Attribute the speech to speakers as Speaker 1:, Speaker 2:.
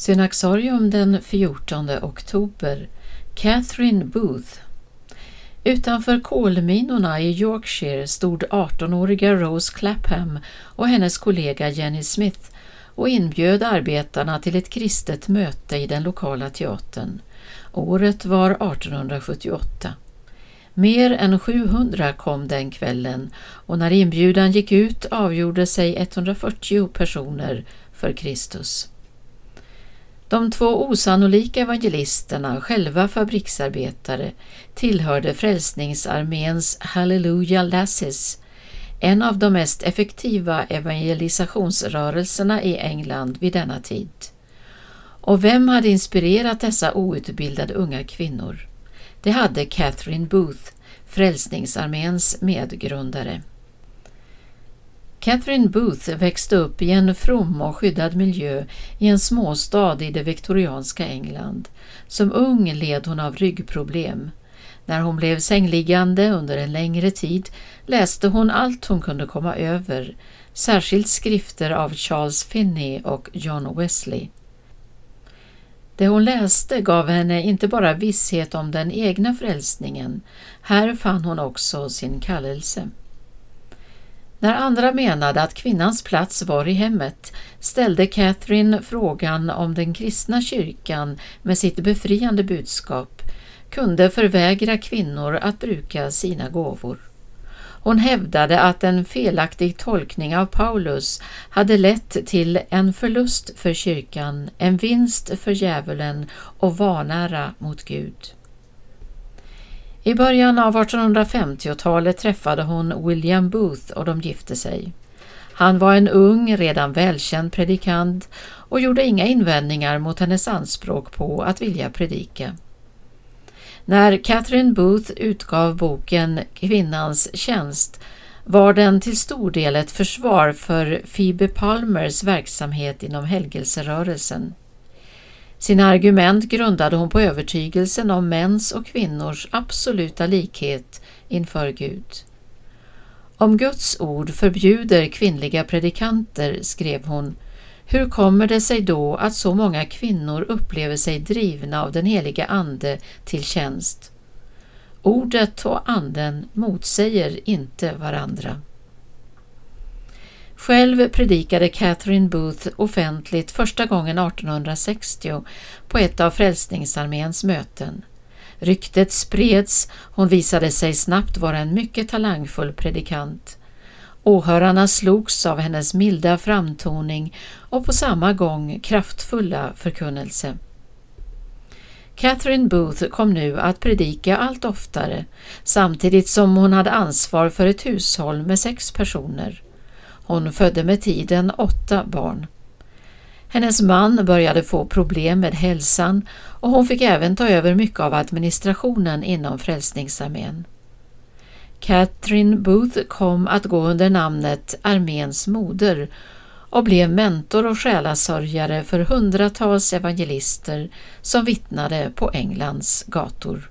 Speaker 1: Synaxarium den 14 oktober Catherine Booth Utanför kolminorna i Yorkshire stod 18-åriga Rose Clapham och hennes kollega Jenny Smith och inbjöd arbetarna till ett kristet möte i den lokala teatern. Året var 1878. Mer än 700 kom den kvällen och när inbjudan gick ut avgjorde sig 140 personer för Kristus. De två osannolika evangelisterna, själva fabriksarbetare, tillhörde Frälsningsarméns Hallelujah Lasses, en av de mest effektiva evangelisationsrörelserna i England vid denna tid. Och vem hade inspirerat dessa outbildade unga kvinnor? Det hade Catherine Booth, Frälsningsarméns medgrundare. Catherine Booth växte upp i en from och skyddad miljö i en småstad i det viktorianska England. Som ung led hon av ryggproblem. När hon blev sängliggande under en längre tid läste hon allt hon kunde komma över, särskilt skrifter av Charles Finney och John Wesley. Det hon läste gav henne inte bara visshet om den egna frälsningen, här fann hon också sin kallelse. När andra menade att kvinnans plats var i hemmet ställde Catherine frågan om den kristna kyrkan med sitt befriande budskap kunde förvägra kvinnor att bruka sina gåvor. Hon hävdade att en felaktig tolkning av Paulus hade lett till en förlust för kyrkan, en vinst för djävulen och vanära mot Gud. I början av 1850-talet träffade hon William Booth och de gifte sig. Han var en ung, redan välkänd predikant och gjorde inga invändningar mot hennes anspråk på att vilja predika. När Catherine Booth utgav boken Kvinnans tjänst var den till stor del ett försvar för Phoebe Palmers verksamhet inom helgelserörelsen. Sina argument grundade hon på övertygelsen om mäns och kvinnors absoluta likhet inför Gud. Om Guds ord förbjuder kvinnliga predikanter, skrev hon, hur kommer det sig då att så många kvinnor upplever sig drivna av den heliga Ande till tjänst? Ordet och Anden motsäger inte varandra. Själv predikade Catherine Booth offentligt första gången 1860 på ett av Frälsningsarméns möten. Ryktet spreds, hon visade sig snabbt vara en mycket talangfull predikant. Åhörarna slogs av hennes milda framtoning och på samma gång kraftfulla förkunnelse. Catherine Booth kom nu att predika allt oftare samtidigt som hon hade ansvar för ett hushåll med sex personer. Hon födde med tiden åtta barn. Hennes man började få problem med hälsan och hon fick även ta över mycket av administrationen inom Frälsningsarmén. Catherine Booth kom att gå under namnet Arméns moder och blev mentor och själasörjare för hundratals evangelister som vittnade på Englands gator.